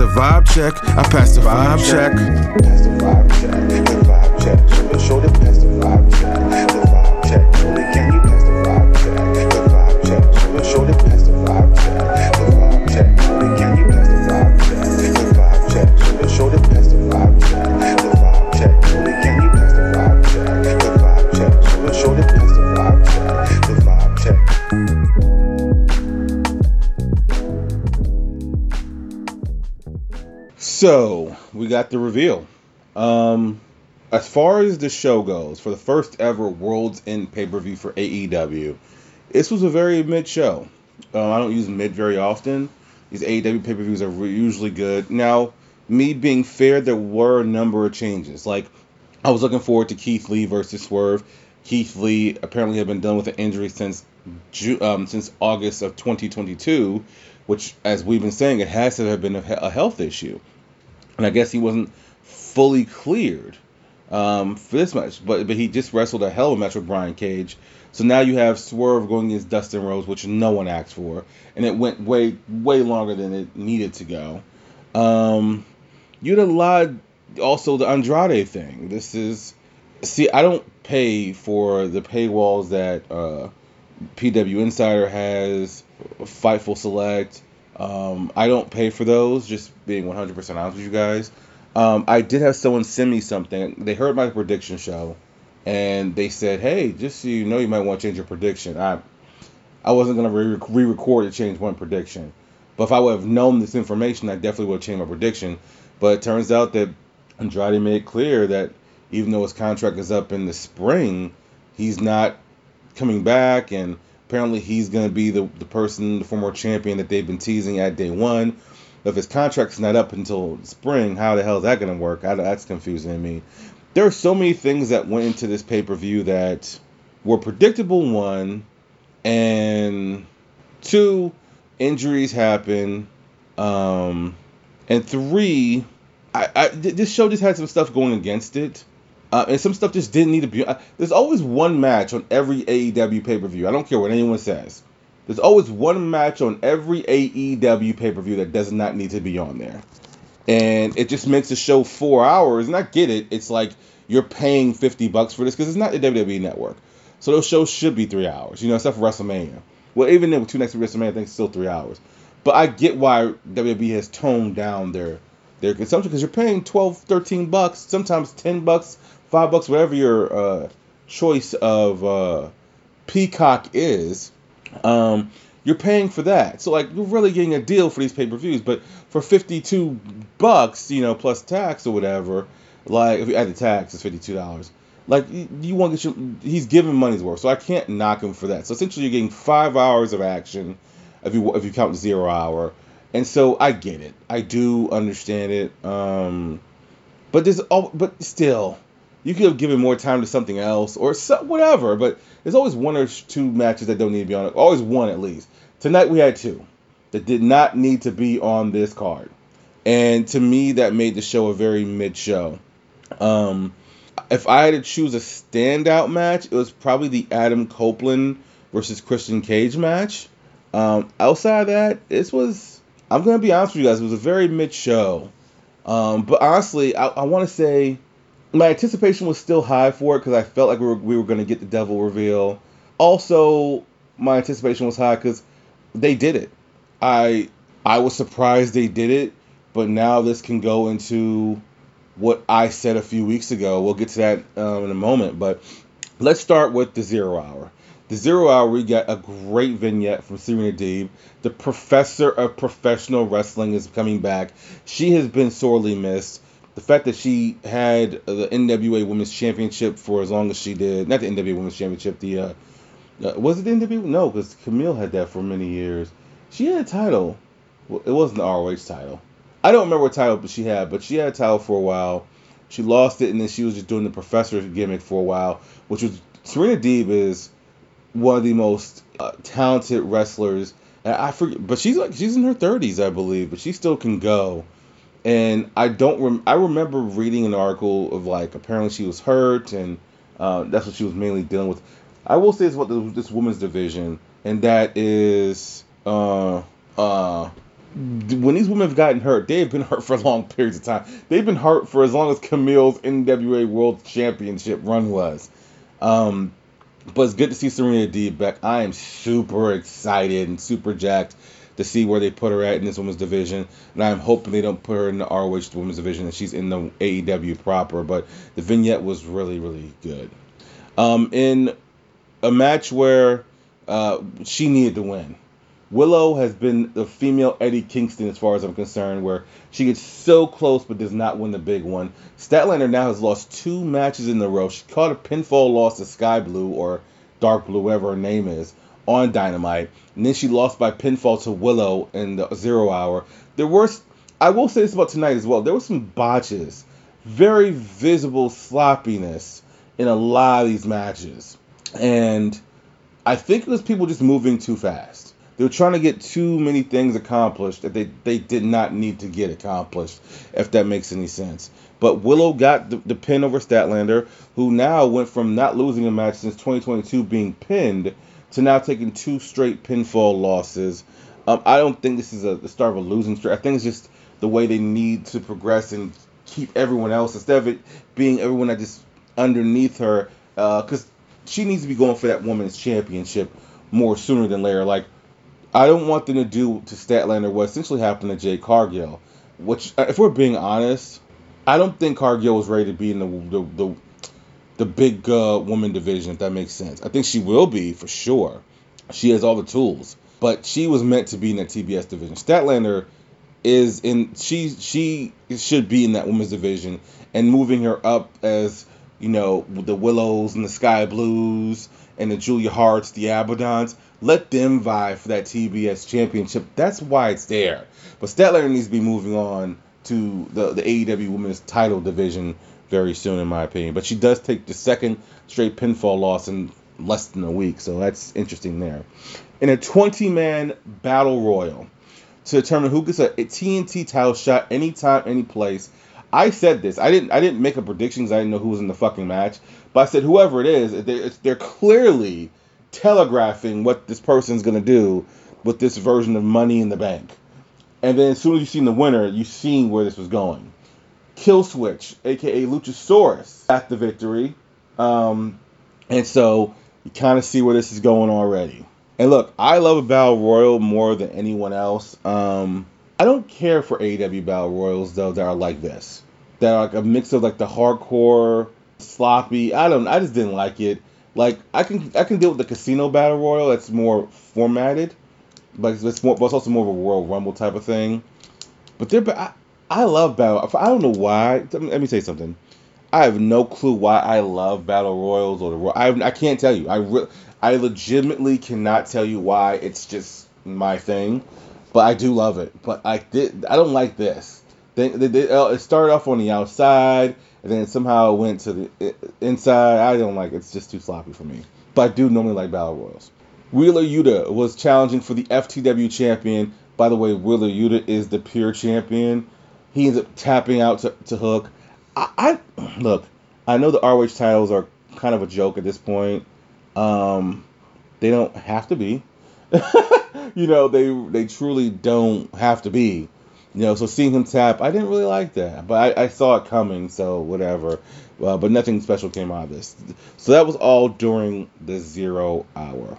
the vibe check. I pass the vibe check. Pass the vibe check. The vibe check. Show the So we got the reveal. Um, as far as the show goes, for the first ever World's End pay per view for AEW, this was a very mid show. Um, I don't use mid very often. These AEW pay per views are re- usually good. Now, me being fair, there were a number of changes. Like, I was looking forward to Keith Lee versus Swerve. Keith Lee apparently had been done with an injury since um, since August of 2022, which, as we've been saying, it has to have been a health issue. And I guess he wasn't fully cleared um, for this match, but but he just wrestled a hell of a match with Brian Cage. So now you have Swerve going against Dustin Rhodes, which no one asked for, and it went way way longer than it needed to go. Um, you had a lot, also the Andrade thing. This is, see, I don't pay for the paywalls that uh, PW Insider has, Fightful Select. Um, I don't pay for those, just being 100% honest with you guys. Um, I did have someone send me something. They heard my prediction show, and they said, "Hey, just so you know, you might want to change your prediction." I, I wasn't gonna re- re-record to change one prediction, but if I would have known this information, I definitely would have changed my prediction. But it turns out that Andrade made it clear that even though his contract is up in the spring, he's not coming back, and apparently he's going to be the, the person, the former champion that they've been teasing at day one. If his contract's not up until spring, how the hell is that going to work? I, that's confusing to me. There are so many things that went into this pay per view that were predictable, one, and two, injuries happen, um, and three, I, I this show just had some stuff going against it. Uh, and some stuff just didn't need to be. Uh, there's always one match on every AEW pay per view. I don't care what anyone says. There's always one match on every AEW pay per view that does not need to be on there. And it just makes the show four hours. And I get it. It's like you're paying 50 bucks for this because it's not the WWE network. So those shows should be three hours, you know, except for WrestleMania. Well, even then, with two next to WrestleMania, I think it's still three hours. But I get why WWE has toned down their their consumption because you're paying 12, 13 bucks, sometimes 10 bucks, five bucks, whatever your uh, choice of uh, Peacock is. Um, you're paying for that. So like you're really getting a deal for these pay-per-views, but for 52 bucks, you know, plus tax or whatever, like if you add the tax, it's $52. Like you, want to get your he's giving money's worth. So I can't knock him for that. So essentially you're getting 5 hours of action if you if you count 0 hour. And so I get it. I do understand it. Um but there's oh, but still you could have given more time to something else or so, whatever. But there's always one or two matches that don't need to be on it. Always one at least. Tonight we had two that did not need to be on this card, and to me that made the show a very mid show. Um, if I had to choose a standout match, it was probably the Adam Copeland versus Christian Cage match. Um, outside of that, this was I'm gonna be honest with you guys, it was a very mid show. Um, but honestly, I, I want to say my anticipation was still high for it because I felt like we were, we were going to get the devil reveal. Also, my anticipation was high because they did it. I I was surprised they did it, but now this can go into what I said a few weeks ago. We'll get to that um, in a moment, but let's start with the zero hour. The zero hour, we got a great vignette from Serena Deeb. The professor of professional wrestling is coming back. She has been sorely missed the fact that she had the NWA Women's Championship for as long as she did, not the NWA Women's Championship, the uh, uh, was it the NWA? No, because Kamille had that for many years. She had a title. Well, it wasn't the ROH title. I don't remember what title she had, but she had a title for a while. She lost it, and then she was just doing the professor gimmick for a while, which was Serena Deeb is one of the most uh, talented wrestlers. And I forget, but she's like she's in her 30s, I believe, but she still can go and I don't rem- I remember reading an article of like apparently she was hurt and uh, that's what she was mainly dealing with. I will say it's what this women's division, and that is uh uh when these women have gotten hurt, they have been hurt for long periods of time. They've been hurt for as long as Kamille's NWA World Championship run was. Um, but it's good to see Serena Deeb back. I am super excited and super jacked to see where they put her at in this women's division. And I'm hoping they don't put her in the ROH women's division and she's in the AEW proper. But the vignette was really, really good. Um, in a match where uh, she needed to win. Willow has been the female Eddie Kingston as far as I'm concerned, where she gets so close but does not win the big one. Statlander now has lost two matches in a row. She caught a pinfall loss to Sky Blue or Dark Blue, whatever her name is, on Dynamite. And then she lost by pinfall to Willow in the zero hour. There were, I will say this about tonight as well, there were some botches, very visible sloppiness in a lot of these matches. And I think it was people just moving too fast they were trying to get too many things accomplished that they, they did not need to get accomplished, if that makes any sense. But Willow got the, the pin over Statlander, who now went from not losing a match since 2022 being pinned to now taking two straight pinfall losses. Um, I don't think this is a, the start of a losing streak. I think it's just the way they need to progress and keep everyone else instead of it being everyone that just underneath her, because uh, she needs to be going for that women's championship more sooner than later. Like I don't want them to do to Statlander what essentially happened to Jade Cargill. Which, uh, if we're being honest, I don't think Cargill was ready to be in the the the, the big uh, woman division. If that makes sense, I think she will be for sure. She has all the tools, but she was meant to be in that TBS division. Statlander is in she she should be in that women's division, and moving her up as you know the Willows and the Sky Blues and the Julia Harts, the Abaddons. Let them vie for that TBS championship. That's why it's there. But Statlander needs to be moving on to the, the AEW Women's Title division very soon, in my opinion. But she does take the second straight pinfall loss in less than a week, so that's interesting there. In a 20-man battle royal to determine who gets a, a TNT title shot anytime, any place. I said this. I didn't. I didn't make a prediction because I didn't know who was in the fucking match. But I said whoever it is, they're, they're clearly telegraphing what this person's gonna do with this version of Money in the Bank. And then as soon as you seen the winner, you seen where this was going. Killswitch, aka Luchasaurus, got the victory. Um, and so you kind of see where this is going already. And look, I love a battle royal more than anyone else. Um, I don't care for AEW battle royals though that are like this, that are like a mix of like the hardcore, sloppy. I don't. I just didn't like it. Like I can I can deal with the casino battle royal that's more formatted, but it's more but it's also more of a Royal Rumble type of thing. But there, I, I love battle. I don't know why. Let me, say something. I have no clue why I love battle royals or the I I can't tell you. I re, I legitimately cannot tell you why. It's just my thing, but I do love it. But I did I don't like this. They, they, they, uh, it started off on the outside and then somehow it went to the inside. I don't like it. It's just too sloppy for me. But I do normally like battle royals. Wheeler Yuta was challenging for the FTW champion. By the way, Wheeler Yuta is the pure champion. He ends up tapping out to, to Hook. I, I look. I know the ROH titles are kind of a joke at this point. Um, they don't have to be. you know, they they truly don't have to be. You know, so seeing him tap, I didn't really like that, but I, I saw it coming, so whatever. Uh, but nothing special came out of this. So that was all during the zero hour.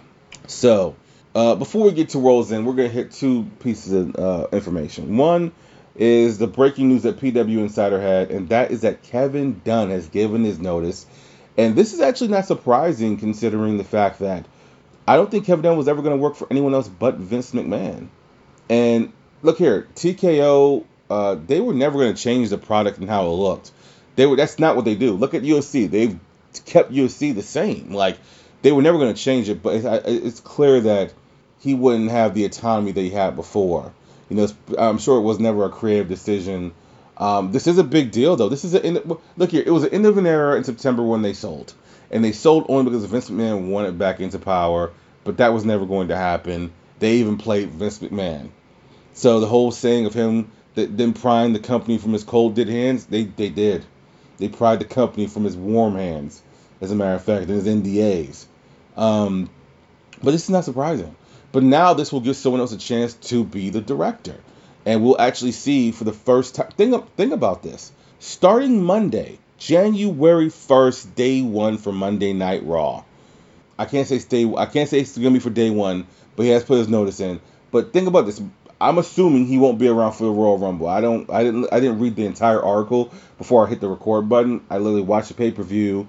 So uh, before we get to rolls in, we're gonna hit two pieces of uh, information. One is the breaking news that PW Insider had, and that is that Kevin Dunn has given his notice. And this is actually not surprising considering the fact that I don't think Kevin Dunn was ever going to work for anyone else but Vince McMahon. And look here, TKO, uh, they were never going to change the product and how it looked. They were. That's not what they do. Look at UFC. They've kept UFC the same. Like they were never going to change it. But it's, it's clear that he wouldn't have the autonomy that he had before. You know, I'm sure it was never a creative decision. Um, this is a big deal, though. This is a look here. It was an end of an era in September when they sold, and they sold only because Vince McMahon wanted back into power. But that was never going to happen. They even played Vince McMahon. So the whole saying of him that them prying the company from his cold dead hands, they they did. They pried the company from his warm hands, as a matter of fact, and his NDAs. Um, but this is not surprising. But now this will give someone else a chance to be the director. and we'll actually see for the first time. Think think about this. Starting Monday, January first, day one for Monday Night Raw. I can't say stay. I can't say it's gonna be for day one, but he has put his notice in. But think about this. I'm assuming he won't be around for the Royal Rumble. I don't. I didn't. I didn't read the entire article before I hit the record button. I literally watched the pay per view,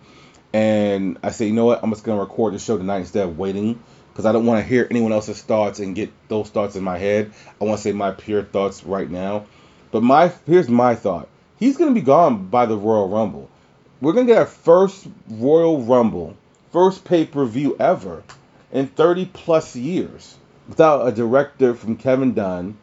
and I say, you know what? I'm just gonna record the show tonight instead of waiting because I don't want to hear anyone else's thoughts and get those thoughts in my head. I want to say my pure thoughts right now. But my here's my thought. He's gonna be gone by the Royal Rumble. We're gonna get our first Royal Rumble, first pay per view ever in 30 plus years without a director from Kevin Dunn.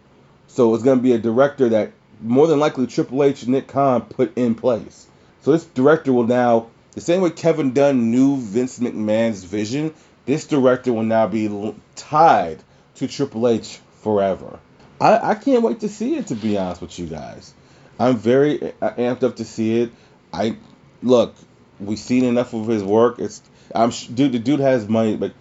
So it's gonna be a director that more than likely Triple H Nick Khan put in place. So this director will now, the same way Kevin Dunn knew Vince McMahon's vision, this director will now be tied to Triple H forever. I, I can't wait to see it. To be honest with you guys, I'm very uh, amped up to see it. I look, we've seen enough of his work. It's I'm dude. The dude has money, but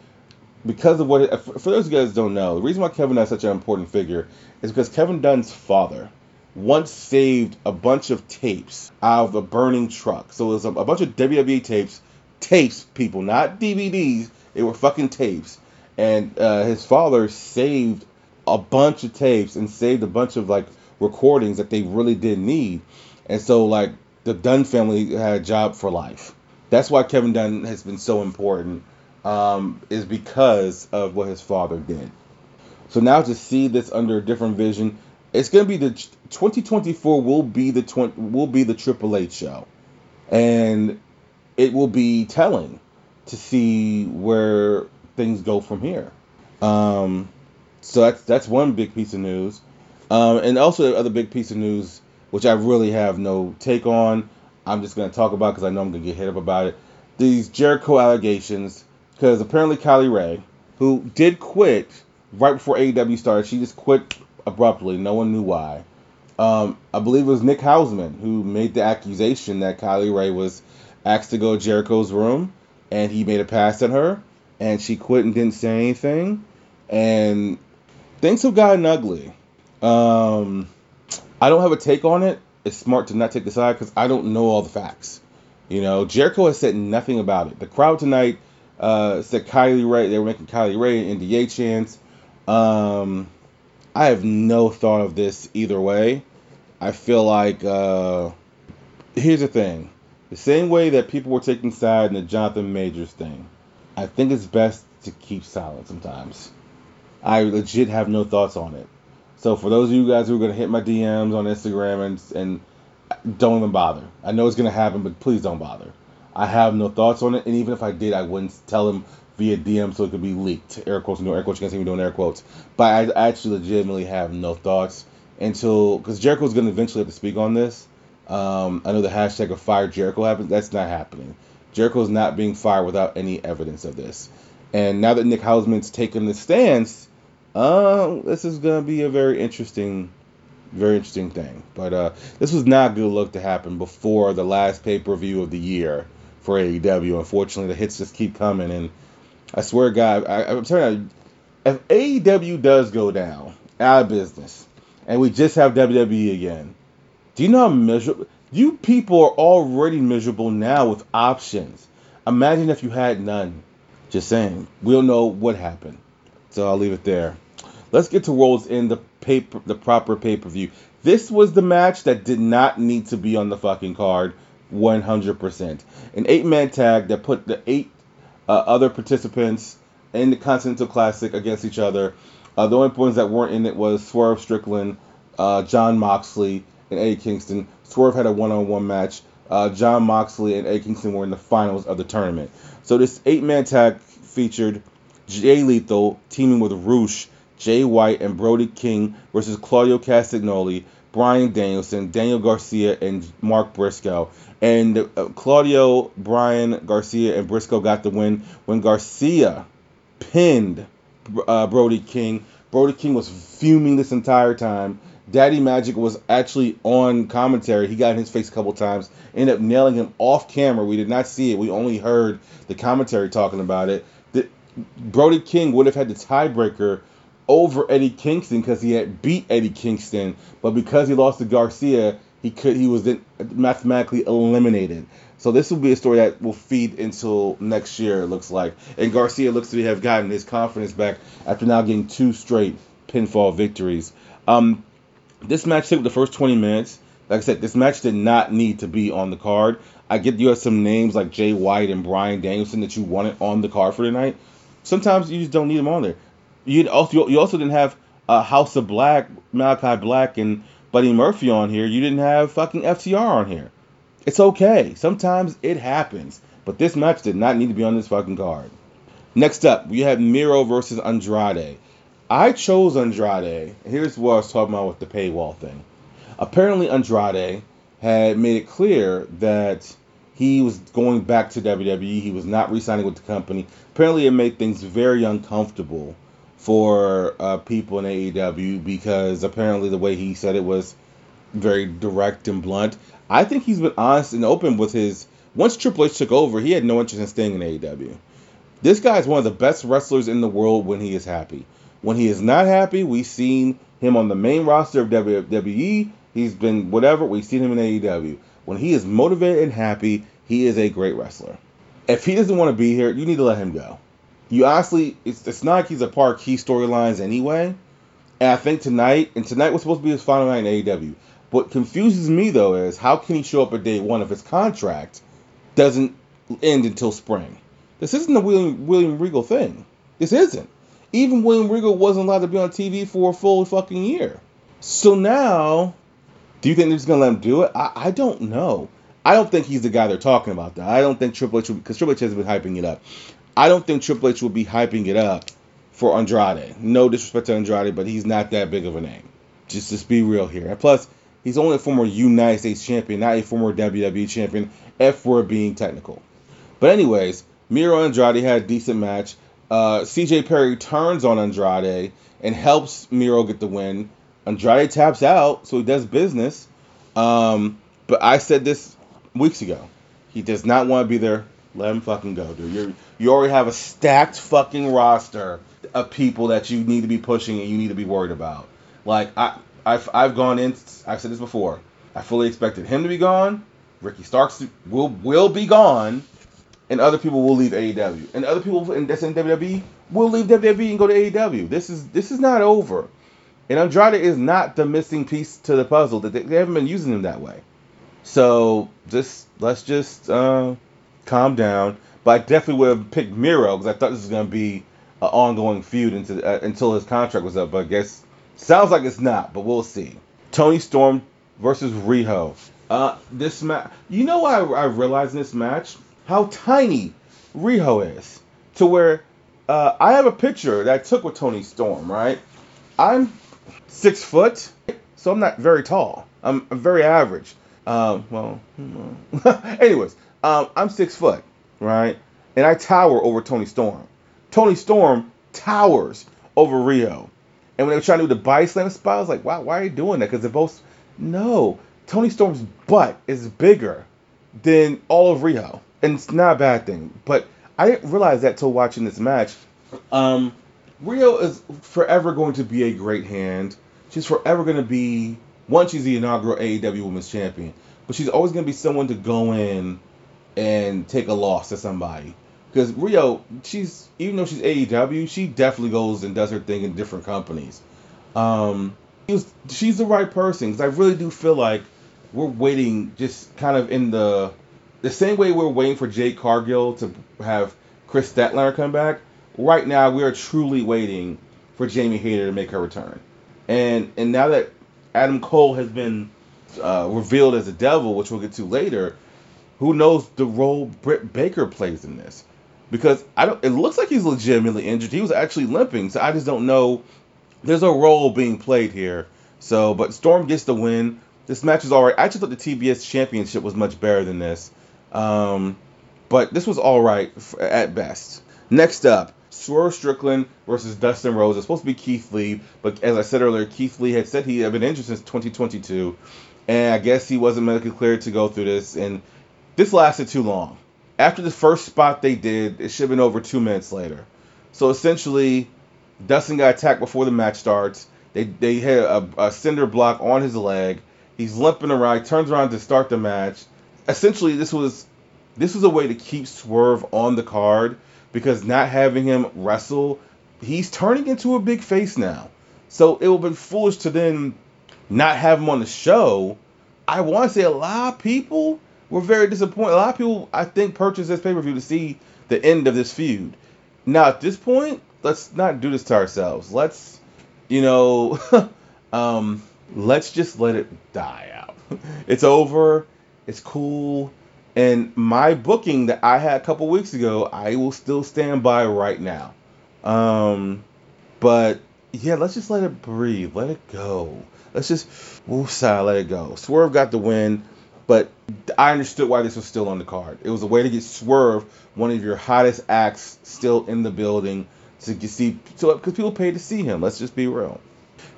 because of what uh, for those of you guys don't know, the reason why Kevin is such an important figure is because Kevin Dunn's father once saved a bunch of tapes out of a burning truck. So it was a, a bunch of WWE tapes, tapes, people, not DVDs. They were fucking tapes. And uh, his father saved a bunch of tapes and saved a bunch of like recordings that they really didn't need. And so like the Dunn family had a job for life. That's why Kevin Dunn has been so important, um, is because of what his father did. So now to see this under a different vision, it's gonna be the 2024 will be the 20, will be the Triple H show, and it will be telling to see where things go from here. Um, so that's that's one big piece of news, um, and also the other big piece of news, which I really have no take on. I'm just gonna talk about because I know I'm gonna get hit up about it. These Jericho allegations, because apparently Kylie Rae, who did quit right before AEW started, she just quit abruptly. No one knew why. Um, I believe it was Nick Hausman who made the accusation that Kylie Rae was asked to go to Jericho's room and he made a pass at her and she quit and didn't say anything. And things have gotten ugly. Um, I don't have a take on it. It's smart to not take the side because I don't know all the facts. You know, Jericho has said nothing about it. The crowd tonight uh, said Kylie Rae. They were making Kylie Rae and NDA chants. Um, I have no thought of this either way. I feel like uh, here's the thing: the same way that people were taking side in the Jonathan Majors thing, I think it's best to keep silent sometimes. I legit have no thoughts on it. So for those of you guys who are gonna hit my DMs on Instagram and and don't even bother. I know it's gonna happen, but please don't bother. I have no thoughts on it, and even if I did, I wouldn't tell them via DM so it could be leaked. Air quotes, no air quotes. You can't see me doing air quotes, but I actually legitimately have no thoughts until because Jericho's gonna eventually have to speak on this. Um, I know the hashtag of fire Jericho happens. That's not happening. Jericho is not being fired without any evidence of this. And now that Nick Hausman's taken the stance, uh, this is gonna be a very interesting, very interesting thing. But uh, this was not good look to happen before the last pay per view of the year for AEW. Unfortunately, the hits just keep coming, and I swear, God, I, I'm you, if AEW does go down out of business, and we just have WWE again, do you know how miserable? You people are already miserable now with options. Imagine if you had none. Just saying. We'll know what happened. So I'll leave it there. Let's get to Worlds End the paper, the proper pay per view. This was the match that did not need to be on the fucking card, 100%. An eight man tag that put the eight uh, other participants in the Continental Classic against each other. Uh, the only ones that weren't in it was Swerve Strickland, uh, Jon Moxley, and Eddie Kingston. Swerve had a one-on-one match. Uh, Jon Moxley and Eddie Kingston were in the finals of the tournament. So this eight-man tag featured Jay Lethal teaming with Rush, Jay White, and Brody King versus Claudio Castagnoli, Bryan Danielson, Daniel Garcia, and Mark Briscoe. And uh, Claudio, Bryan, Garcia, and Briscoe got the win when Garcia pinned uh, Brody King. Brody King was fuming this entire time. Daddy Magic was actually on commentary. He got in his face a couple times, ended up nailing him off camera. We did not see it. We only heard the commentary talking about it. The, Brody King would have had the tiebreaker over Eddie Kingston because he had beat Eddie Kingston, but because he lost to Garcia, he could he was then mathematically eliminated. So this will be a story that will feed until next year. It looks like, and Garcia looks to have gotten his confidence back after now getting two straight pinfall victories. Um, this match took the first 20 minutes. Like I said, this match did not need to be on the card. I get you have some names like Jay White and Bryan Danielson that you wanted on the card for tonight. Sometimes you just don't need them on there. You also you also didn't have uh, House of Black, Malachi Black, and Buddy Murphy on here. You didn't have fucking FTR on here. It's okay. Sometimes it happens. But this match did not need to be on this fucking card. Next up, we have Miro versus Andrade. I chose Andrade. Here's what I was talking about with the paywall thing. Apparently, Andrade had made it clear that he was going back to WWE. He was not re-signing with the company. Apparently, it made things very uncomfortable for uh, people in AEW because apparently the way he said it was very direct and blunt. I think he's been honest and open with his. Once Triple H took over, he had no interest in staying in AEW. This guy is one of the best wrestlers in the world when he is happy. When he is not happy, we've seen him on the main roster of WWE. He's been whatever. We've seen him in AEW. When he is motivated and happy, he is a great wrestler. If he doesn't want to be here, you need to let him go. You honestly, it's, it's not like he's a part of key storylines anyway. And I think tonight, and tonight was supposed to be his final night in AEW. What confuses me though is how can he show up at day one if his contract doesn't end until spring? This isn't a William William Regal thing. This isn't. Even William Regal wasn't allowed to be on TV for a full fucking year. So now, do you think they're just gonna let him do it? I, I don't know. I don't think he's the guy they're talking about. Though I don't think Triple H because Triple H has been hyping it up. I don't think Triple H will be hyping it up for Andrade. No disrespect to Andrade, but he's not that big of a name. Just just be real here. And plus, He's only a former United States champion, not a former WWE champion, if we're being technical. But, anyways, Miro Andrade had a decent match. Uh, CJ Perry turns on Andrade and helps Miro get the win. Andrade taps out, so he does business. Um, but I said this weeks ago. He does not want to be there. Let him fucking go, dude. you you already have a stacked fucking roster of people that you need to be pushing and you need to be worried about. Like I, I've I've gone in. I've said this before. I fully expected him to be gone. Ricky Starks will will be gone, and other people will leave AEW, and other people in that's in WWE will leave WWE and go to AEW. This is this is not over, and Andrade is not the missing piece to the puzzle. That they, they haven't been using him that way. So just let's just uh, calm down. But I definitely would have picked Miro because I thought this was gonna be an ongoing feud until uh, until his contract was up. But I guess Sounds like it's not, but we'll see. Toni Storm versus Riho. Uh, this match, you know, I I realized in this match how tiny Riho is, to where uh, I have a picture that I took with Toni Storm. Right, I'm six foot, so I'm not very tall. I'm, I'm very average. Um, well, anyways, um, I'm six foot, right, and I tower over Toni Storm. Toni Storm towers over Riho. And when they were trying to do the body slam spot, I was like, wow, why are you doing that? Because they're both. No. Toni Storm's butt is bigger than all of Riho. And it's not a bad thing. But I didn't realize that till watching this match. Um, Riho is forever going to be a great hand. She's forever going to be. One, she's the inaugural AEW Women's Champion. But she's always going to be someone to go in and take a loss to somebody. Because Riho, she's even though she's AEW, she definitely goes and does her thing in different companies. Um, she's the right person because I really do feel like we're waiting, just kind of in the the same way we're waiting for Jade Cargill to have Kris Statlander come back. Right now, we are truly waiting for Jamie Hayter to make her return. And and now that Adam Cole has been uh, revealed as a devil, which we'll get to later, who knows the role Britt Baker plays in this? because I don't. It looks like he's legitimately injured. He was actually limping, so I just don't know. There's a role being played here. So, but Storm gets the win. This match is alright. I just thought the TBS Championship was much better than this. Um, but this was alright at best. Next up, Swerve Strickland versus Dustin Rhodes. It's supposed to be Keith Lee, but as I said earlier, Keith Lee had said he had been injured since 2022, and I guess he wasn't medically cleared to go through this, and this lasted too long after the first spot they did, it should have been over two minutes later. So essentially, Dustin got attacked before the match starts. They they hit a, a cinder block on his leg. He's limping around. He turns around to start the match. Essentially, this was this was a way to keep Swerve on the card because not having him wrestle, he's turning into a big face now. So it would have been foolish to then not have him on the show. I want to say a lot of people were very disappointed. A lot of people, I think, purchased this pay per view to see the end of this feud. Now, at this point, let's not do this to ourselves. Let's, you know, um, let's just let it die out. It's over. It's cool. And my booking that I had a couple weeks ago, I will still stand by right now. Um, but yeah, let's just let it breathe. Let it go. Let's just woosah, let it go. Swerve got the win, but I understood why this was still on the card. It was a way to get Swerve, one of your hottest acts, still in the building to see so because people paid to see him. Let's just be real.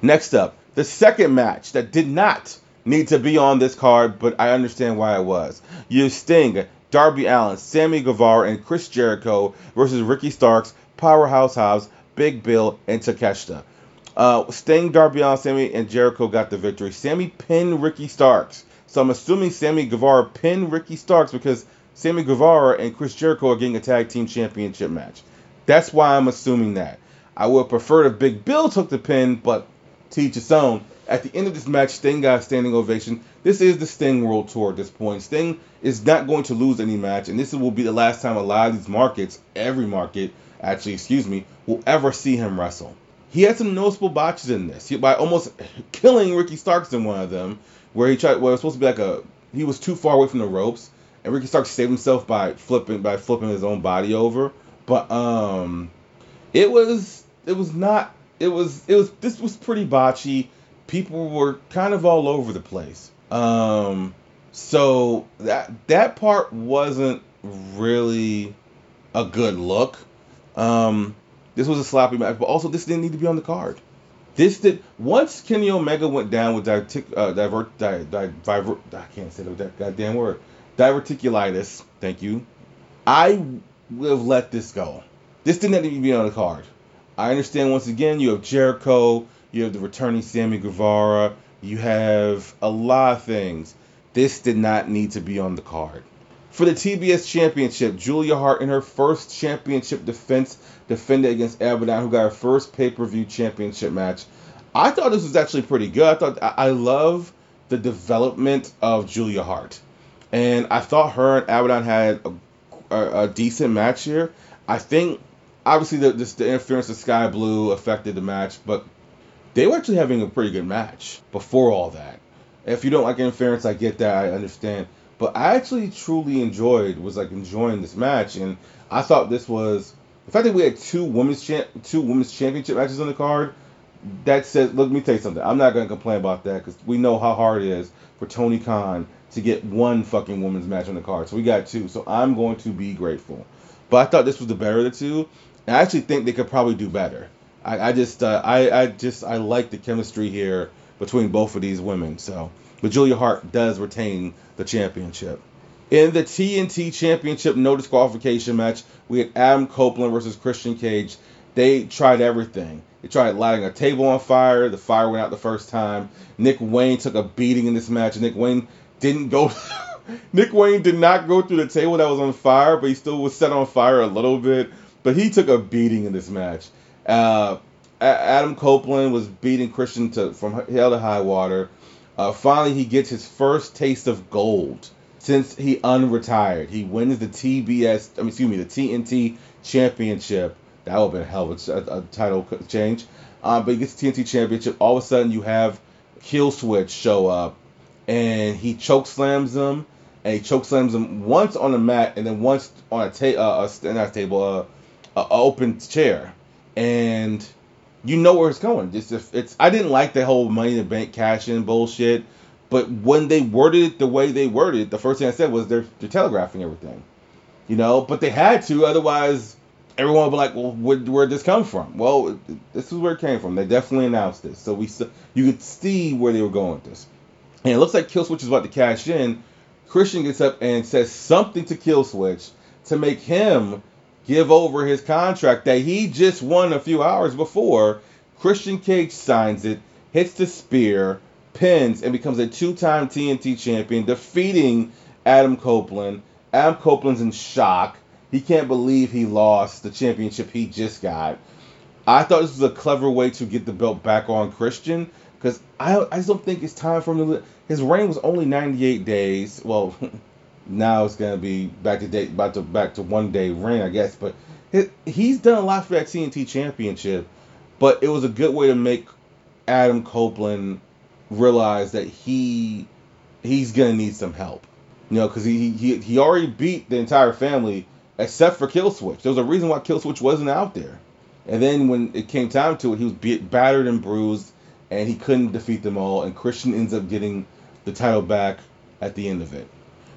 Next up, the second match that did not need to be on this card, but I understand why it was. You Sting, Darby Allin, Sammy Guevara, and Chris Jericho versus Ricky Starks, Powerhouse Hobbs, Big Bill, and Takeshita. Uh, Sting, Darby Allin, Sammy, and Jericho got the victory. Sammy pinned Ricky Starks. So I'm assuming Sammy Guevara pinned Ricky Starks because Sammy Guevara and Chris Jericho are getting a tag team championship match. That's why I'm assuming that. I would prefer if Big Bill took the pin, but teach its own. At the end of this match, Sting got a standing ovation. This is the Sting World Tour at this point. Sting is not going to lose any match, and this will be the last time a lot of these markets, every market, actually, excuse me, will ever see him wrestle. He had some noticeable botches in this, he, by almost killing Ricky Starks in one of them, where he tried. Well, it was supposed to be like a he was too far away from the ropes, and Ricky Starks saved himself by flipping by flipping his own body over. But um, it was it was not it was it was this was pretty botchy. People were kind of all over the place. Um, so that that part wasn't really a good look. Um, this was a sloppy match, but also this didn't need to be on the card. This did once Kenny Omega went down with divertic, uh, divert, di, di, viver, I can't say that goddamn word, diverticulitis. Thank you. I would have let this go. This didn't need to be on the card. I understand once again you have Jericho, you have the returning Sammy Guevara, you have a lot of things. This did not need to be on the card. For the TBS Championship, Julia Hart in her first championship defense defended against Abaddon, who got her first pay per view championship match. I thought this was actually pretty good. I thought I love the development of Julia Hart, and I thought her and Abaddon had a, a, a decent match here. I think obviously the this, the interference of Sky Blue affected the match, but they were actually having a pretty good match before all that. If you don't like interference, I get that. I understand. But I actually truly enjoyed was like enjoying this match, and I thought this was the fact that we had two women's champ, two women's championship matches on the card. That says, look, let me tell you something. I'm not gonna complain about that because we know how hard it is for Tony Khan to get one fucking women's match on the card. So we got two. So I'm going to be grateful. But I thought this was the better of the two. And I actually think they could probably do better. I, I just uh, I, I just I like the chemistry here between both of these women. So, but Julia Hart does retain the championship. In the TNT Championship no disqualification match, we had Adam Copeland versus Christian Cage. They tried everything. They tried lighting a table on fire. The fire went out the first time. Nick Wayne took a beating in this match. Nick Wayne didn't go. Nick Wayne did not go through the table that was on fire, but he still was set on fire a little bit. But he took a beating in this match. Uh, Adam Copeland was beating Christian to from hell to high water. Uh, finally, he gets his first taste of gold since he unretired. He wins the TBS, I mean, excuse me, the TNT Championship. That would have been a hell of a, a title change. Um, but he gets the TNT Championship. All of a sudden, you have Killswitch show up, and he choke slams him, and he choke slams him once on the mat, and then once on a ta- uh, a, not a table, uh, a open chair, and you know where it's going. Just if it's, I didn't like the whole money in the bank cash in bullshit, but when they worded it the way they worded it, the first thing I said was they're, they're telegraphing everything, you know. But they had to, otherwise everyone would be like, well, where, where'd this come from? Well, this is where it came from. They definitely announced this, so we you could see where they were going with this. And it looks like Killswitch is about to cash in. Christian gets up and says something to Killswitch to make him give over his contract that he just won a few hours before. Christian Cage signs it, hits the spear, pins, and becomes a two time TNT champion, defeating Adam Copeland. Adam Copeland's in shock. He can't believe he lost the championship he just got. I thought this was a clever way to get the belt back on Christian because I, I just don't think it's time for him to. His reign was only 98 days. Well, now it's gonna be back to date, about to back to one day reign, I guess. But his, he's done a lot for that TNT Championship. But it was a good way to make Adam Copeland realize that he he's gonna need some help. You know, because he, he he already beat the entire family except for Killswitch. There was a reason why Killswitch wasn't out there. And then when it came time to it, he was beat, battered and bruised, and he couldn't defeat them all. And Christian ends up getting the title back at the end of it.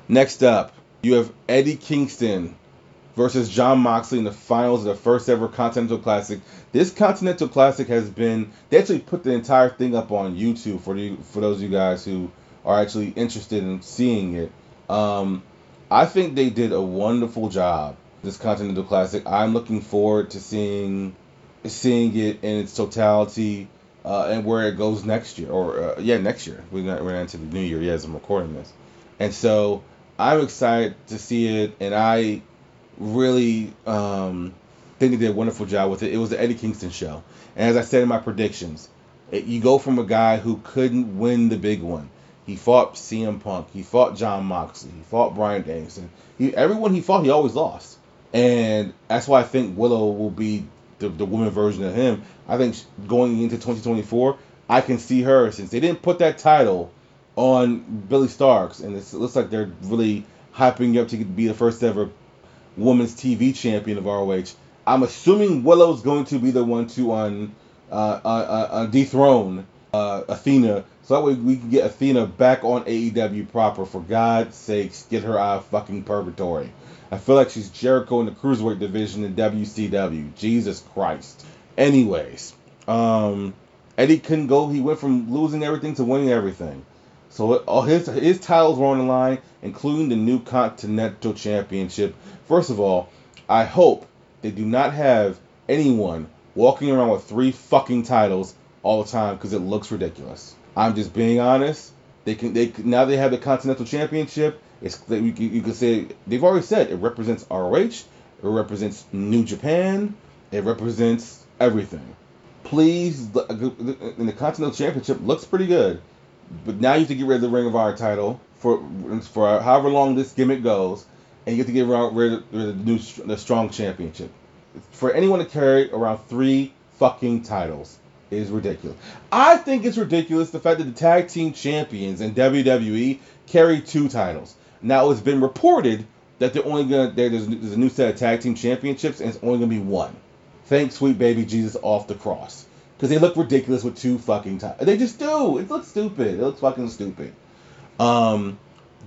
Next up, you have Eddie Kingston versus Jon Moxley in the finals of the first ever Continental Classic. This Continental Classic has been they actually put the entire thing up on YouTube for the for those of you guys who are actually interested in seeing it. Um, I think they did a wonderful job this Continental Classic. I'm looking forward to seeing seeing it in its totality uh, and where it goes next year or uh, yeah next year. We're not we're into the new year. Yeah, as I'm recording this, and so I'm excited to see it, and I really um, think they did a wonderful job with it. It was the Eddie Kingston show, and as I said in my predictions, it, you go from a guy who couldn't win the big one. He fought CM Punk. He fought Jon Moxley. He fought Bryan Danielson. He, everyone he fought, he always lost. And that's why I think Willow will be the, the woman version of him. I think going into 2024, I can see her since they didn't put that title on Billie Starkz, and it looks like they're really hyping you up to be the first ever women's TV champion of ROH. I'm assuming Willow's going to be the one to on uh, uh, uh, dethrone uh, Athena, so that way we can get Athena back on AEW proper. For God's sakes, get her out of fucking purgatory. I feel like she's Jericho in the cruiserweight division in WCW. Jesus Christ. Anyways, um, Eddie couldn't go. He went from losing everything to winning everything. So all his his titles were on the line, including the new Continental Championship. First of all, I hope they do not have anyone walking around with three fucking titles all the time because it looks ridiculous. I'm just being honest. They can they now they have the Continental Championship. It's you, can say they've already said it represents ROH, it represents New Japan, it represents everything. Please, in the Continental Championship looks pretty good, but now you have to get rid of the Ring of Honor title for for however long this gimmick goes, and you have to get rid of the new the Strong Championship. For anyone to carry around three fucking titles is ridiculous. I think it's ridiculous the fact that the tag team champions in WWE carry two titles. Now it's been reported that they're only gonna there's, there's a new set of tag team championships and it's only gonna be one. Thank sweet baby Jesus off the cross because they look ridiculous with two fucking titles. They just do. It looks stupid. It looks fucking stupid. Um,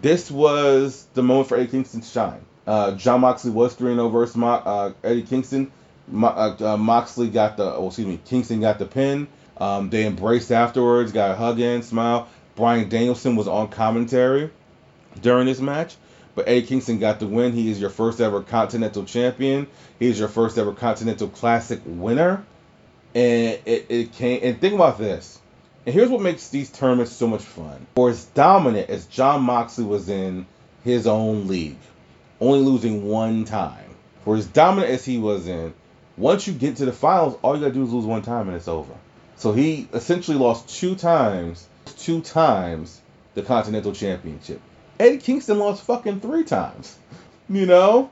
this was the moment for Eddie Kingston to shine. Uh, Jon Moxley was 3 0 versus Mo- uh, Eddie Kingston. Mo- uh, uh, Moxley got the, oh, excuse me, Kingston got the pin. Um, they embraced afterwards, got a hug and smile. Bryan Danielson was on commentary during this match, but Eddie Kingston got the win. He is your first ever Continental Champion. He is your first ever Continental Classic winner. And it, it came, and think about this. And here's what makes these tournaments so much fun. For as dominant as Jon Moxley was in his own league, only losing one time. For as dominant as he was in, once you get to the finals, all you gotta do is lose one time and it's over. So he essentially lost two times, two times the Continental Championship. Eddie Kingston lost fucking three times, you know.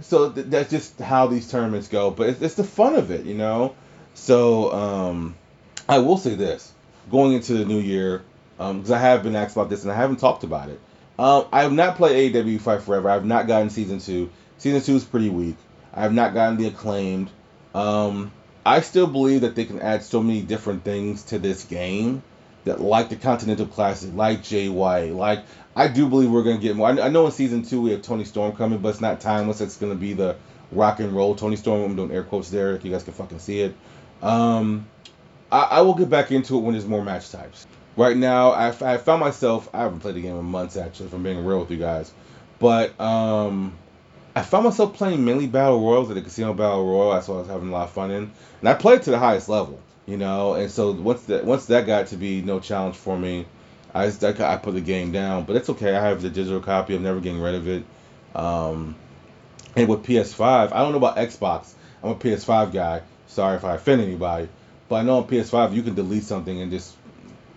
So th- that's just how these tournaments go. But it's, it's the fun of it, you know. So um, I will say this: going into the new year, because um, I have been asked about this and I haven't talked about it. Um, I have not played AEW Fight Forever. I have not gotten season two. Season two is pretty weak. I have not gotten the acclaimed. Um, I still believe that they can add so many different things to this game that, like the Continental Classic, like White, like I do believe we're gonna get more. I know in season two we have Toni Storm coming, but it's not timeless. It's gonna be the rock and roll Toni Storm. I'm doing air quotes there, if you guys can fucking see it. Um, I, I will get back into it when there's more match types. Right now, I, I found myself. I haven't played the game in months actually, if I'm being real with you guys. But um, I found myself playing mainly battle royals at the casino battle royal. That's what I was having a lot of fun in, and I played to the highest level, you know. And so once that once that got to be no challenge for me, I I, I put the game down. But it's okay. I have the digital copy. I'm never getting rid of it. Um, and with PS5, I don't know about Xbox. I'm a PS5 guy. Sorry if I offend anybody, but I know on PS5 you can delete something and just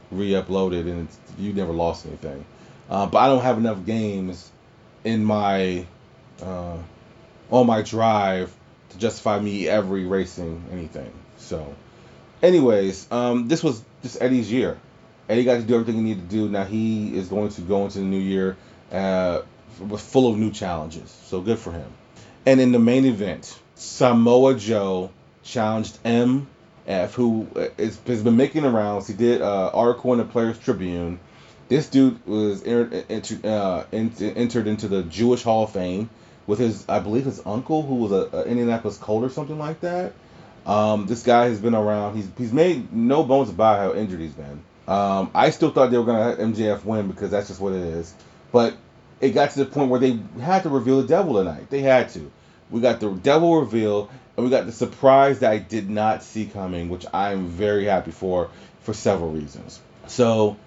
re-upload it, and you never lost anything. Uh, but I don't have enough games in my uh, on my drive to justify me ever erasing anything. So, anyways, um, this was just Eddie's year. Eddie got to do everything he needed to do. Now he is going to go into the new year uh, full of new challenges. So good for him. And in the main event, Samoa Joe challenged MJF, who uh, has been making the rounds. He did uh, article in the Players Tribune. This dude was entered, uh, entered into the Jewish Hall of Fame with his, I believe, his uncle, who was a, a Indianapolis Colt or something like that. Um, this guy has been around. He's he's made no bones about how injured he's been. Um, I still thought they were gonna have MJF win because that's just what it is. But it got to the point where they had to reveal the devil tonight. They had to. We got the devil reveal, and we got the surprise that I did not see coming, which I'm very happy for for several reasons. So,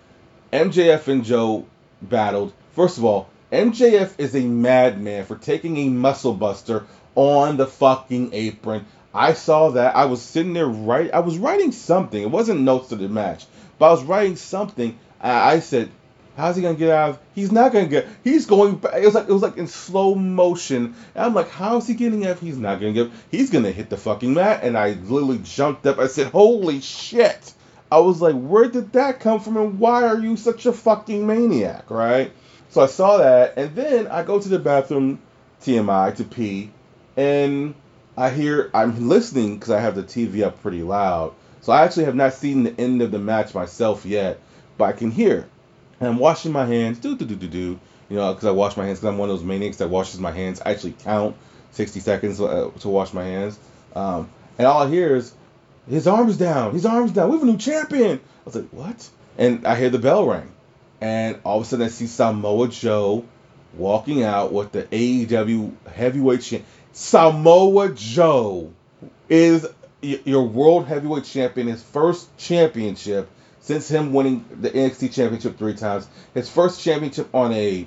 MJF and Joe battled. First of all, MJF is a madman for taking a muscle buster on the fucking apron. I saw that. I was sitting there right. I was writing something. It wasn't notes to the match, but I was writing something. I said, How's he gonna get out of? He's not gonna get. He's going. It was like it was like in slow motion. And I'm like, how's he getting out? He's not gonna get. He's gonna hit the fucking mat. And I literally jumped up. I said, holy shit! I was like, where did that come from? And why are you such a fucking maniac? Right? So I saw that, and then I go to the bathroom, TMI to pee, and I hear I'm listening because I have the TV up pretty loud. So I actually have not seen the end of the match myself yet, but I can hear and I'm washing my hands, do do do do do, you know, because I wash my hands because I'm one of those maniacs that washes my hands. I actually count 60 seconds uh, to wash my hands, um, and all I hear is his arms down, his arms down. We have a new champion. I was like, what? And I hear the bell ring, and all of a sudden I see Samoa Joe walking out with the AEW heavyweight champ. Samoa Joe is your world heavyweight champion, his first championship since him winning the NXT championship three times, his first championship on a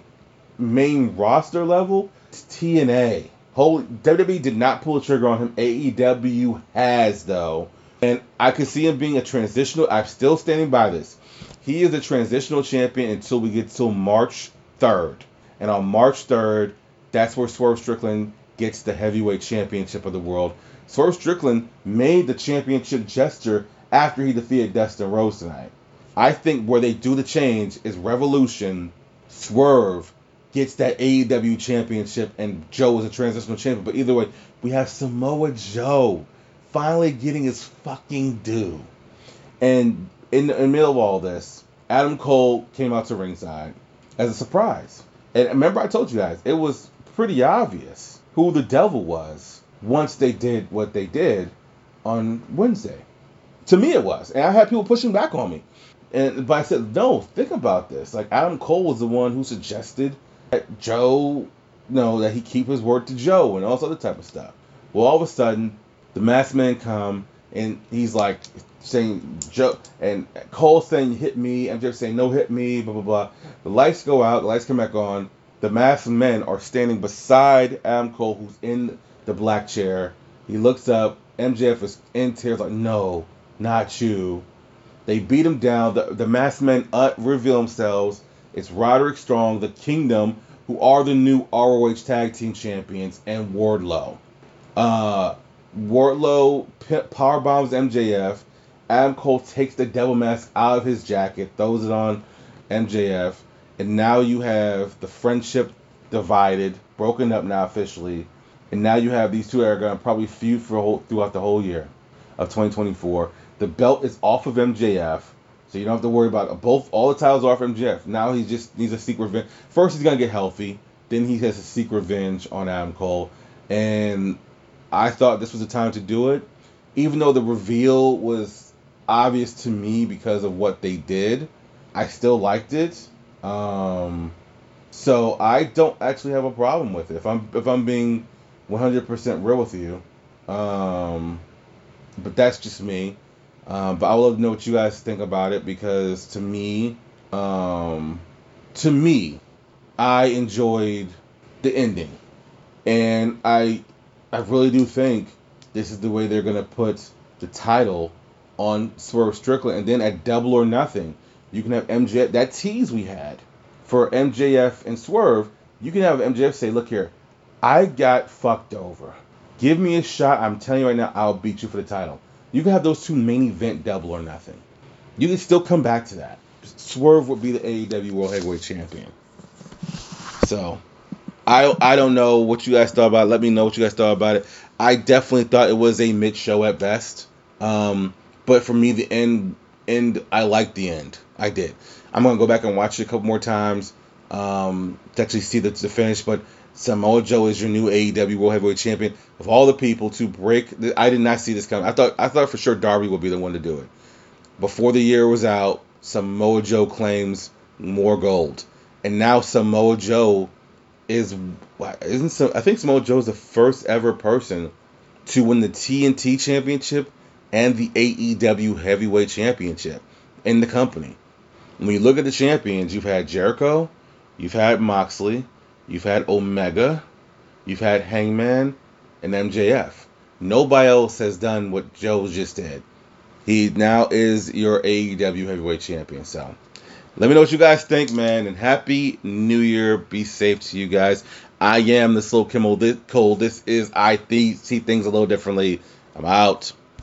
main roster level, TNA. Holy WWE did not pull a trigger on him. AEW has though. And I could see him being a transitional. I'm still standing by this. He is a transitional champion until we get till March 3rd. And on March 3rd, that's where Swerve Strickland gets the heavyweight championship of the world. Swerve Strickland made the championship gesture after he defeated Dustin Rhodes tonight. I think where they do the change is Revolution, Swerve gets that AEW championship, and Joe is a transitional champion. But either way, we have Samoa Joe finally getting his fucking due. And in, in the middle of all this, Adam Cole came out to ringside as a surprise. And remember, I told you guys, it was pretty obvious who the devil was once they did what they did on Wednesday. To me, it was, and I had people pushing back on me. And but I said, no, think about this. Like Adam Cole was the one who suggested that Joe, you know, that he keep his word to Joe and all this other type of stuff. Well, all of a sudden, the masked man come and he's like saying Joe and Cole saying hit me. I'm just saying no hit me. Blah blah blah. The lights go out. The lights come back on. The masked men are standing beside Adam Cole, who's in the black chair. He looks up. MJF is in tears, like no, not you. They beat him down. The, the masked men uh, reveal themselves. It's Roderick Strong, the Kingdom, who are the new ROH Tag Team Champions, and Wardlow. Uh, Wardlow power bombs MJF. Adam Cole takes the devil mask out of his jacket, throws it on MJF, and now you have the friendship divided, broken up now officially, and now you have these two that are going to probably feud for whole, throughout the whole year of 2024. The belt is off of MJF, so you don't have to worry about it. both. All the titles are off MJF. Now he just needs a secret revenge. First, he's gonna get healthy. Then he has to seek revenge on Adam Cole, and I thought this was the time to do it, even though the reveal was obvious to me because of what they did. I still liked it. Um, So I don't actually have a problem with it. If I'm if I'm being 100% real with you, um, but that's just me. Um, but I would love to know what you guys think about it because to me, um, to me, I enjoyed the ending, and I I really do think this is the way they're gonna put the title on Swerve Strickland, and then at Double or Nothing, you can have MJF that tease we had for MJF and Swerve. You can have MJF say, "Look here, I got fucked over. Give me a shot. I'm telling you right now, I'll beat you for the title." You can have those two main event Double or Nothing. You can still come back to that. Swerve would be the AEW World Heavyweight Champion. So, I I don't know what you guys thought about. It. Let me know what you guys thought about it. I definitely thought it was a mid show at best. Um, but for me, the end end I liked the end. I did. I'm gonna go back and watch it a couple more times um, to actually see the, the finish. But Samoa Joe is your new AEW World Heavyweight Champion. Of all the people to break, the, I did not see this coming. I thought I thought for sure Darby would be the one to do it. Before the year was out, Samoa Joe claims more gold, and now Samoa Joe is isn't so I think Samoa Joe is the first ever person to win the TNT Championship and the AEW Heavyweight Championship in the company. When you look at the champions, you've had Jericho, you've had Moxley, you've had Omega, you've had Hangman, and MJF. Nobody else has done what Joe just did. He now is your AEW Heavyweight Champion. So let me know what you guys think, man. And happy New Year. Be safe to you guys. I am the slow Kimmel Cole. This is I see things a little differently. I'm out.